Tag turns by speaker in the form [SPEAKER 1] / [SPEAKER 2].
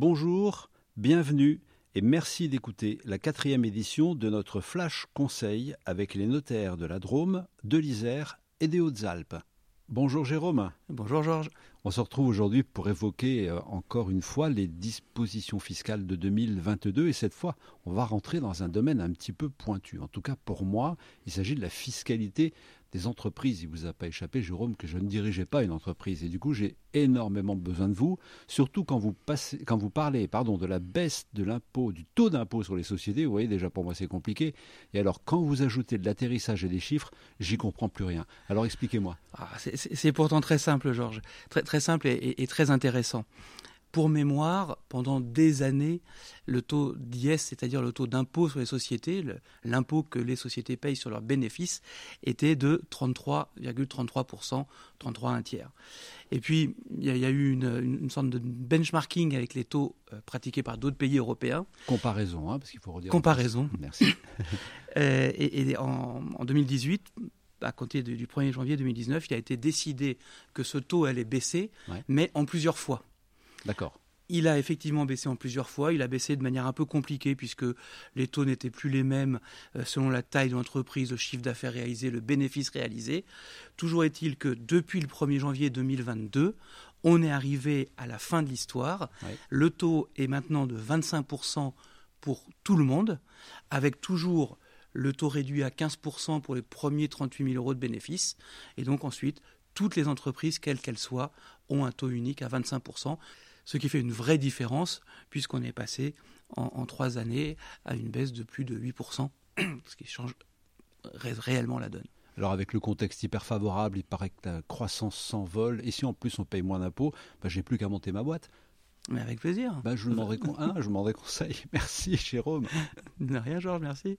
[SPEAKER 1] Bonjour, bienvenue et merci d'écouter la quatrième édition de notre Flash Conseil avec les notaires de la Drôme, de l'Isère et des Hautes-Alpes. Bonjour Jérôme.
[SPEAKER 2] Bonjour Georges.
[SPEAKER 1] On se retrouve aujourd'hui pour évoquer euh, encore une fois les dispositions fiscales de 2022 et cette fois on va rentrer dans un domaine un petit peu pointu. En tout cas pour moi, il s'agit de la fiscalité des entreprises. Il vous a pas échappé, Jérôme, que je ne dirigeais pas une entreprise. Et du coup, j'ai énormément besoin de vous, surtout quand vous, passez, quand vous parlez pardon, de la baisse de l'impôt, du taux d'impôt sur les sociétés. Vous voyez, déjà pour moi, c'est compliqué. Et alors, quand vous ajoutez de l'atterrissage et des chiffres, j'y comprends plus rien. Alors, expliquez-moi.
[SPEAKER 2] Ah, c'est pourtant très simple, Georges. Très, simple et très intéressant. Pour mémoire, pendant des années, le taux d'IS, c'est-à-dire le taux d'impôt sur les sociétés, l'impôt que les sociétés payent sur leurs bénéfices, était de 33,33%, 33 un tiers. Et puis, il y, a eu une, sorte de benchmarking avec les taux euh, pratiqués par d'autres pays européens.
[SPEAKER 1] Comparaison, hein, parce qu'il faut redire.
[SPEAKER 2] Comparaison.
[SPEAKER 1] Merci.
[SPEAKER 2] Euh, et, en, 2018, à compter du 1er janvier 2019, il a été décidé que ce taux allait baisser, mais en plusieurs fois.
[SPEAKER 1] D'accord.
[SPEAKER 2] Il a effectivement baissé en plusieurs fois. Il a baissé de manière un peu compliquée puisque les taux n'étaient plus les mêmes euh, selon la taille de l'entreprise, le chiffre d'affaires réalisé, le bénéfice réalisé. Toujours est-il que depuis le 1er janvier 2022, on est arrivé à la fin de l'histoire. Le taux est maintenant de 25% pour tout le monde, avec toujours le taux réduit à 15% pour les premiers 38 000 euros de bénéfices. Et donc ensuite, toutes les entreprises, quelles qu'elles soient, ont un taux unique à 25% ce qui fait une vraie différence puisqu'on est passé en, trois années à une baisse de plus de 8%, ce qui change réellement la donne.
[SPEAKER 1] Alors avec le contexte hyper favorable, il paraît que la croissance s'envole, et si en plus on paye moins d'impôts, bah, j'ai plus qu'à monter ma boîte.
[SPEAKER 2] Mais avec plaisir.
[SPEAKER 1] Bah, je, m'en hein, je m'en conseil. Merci Jérôme.
[SPEAKER 2] De rien Georges, merci.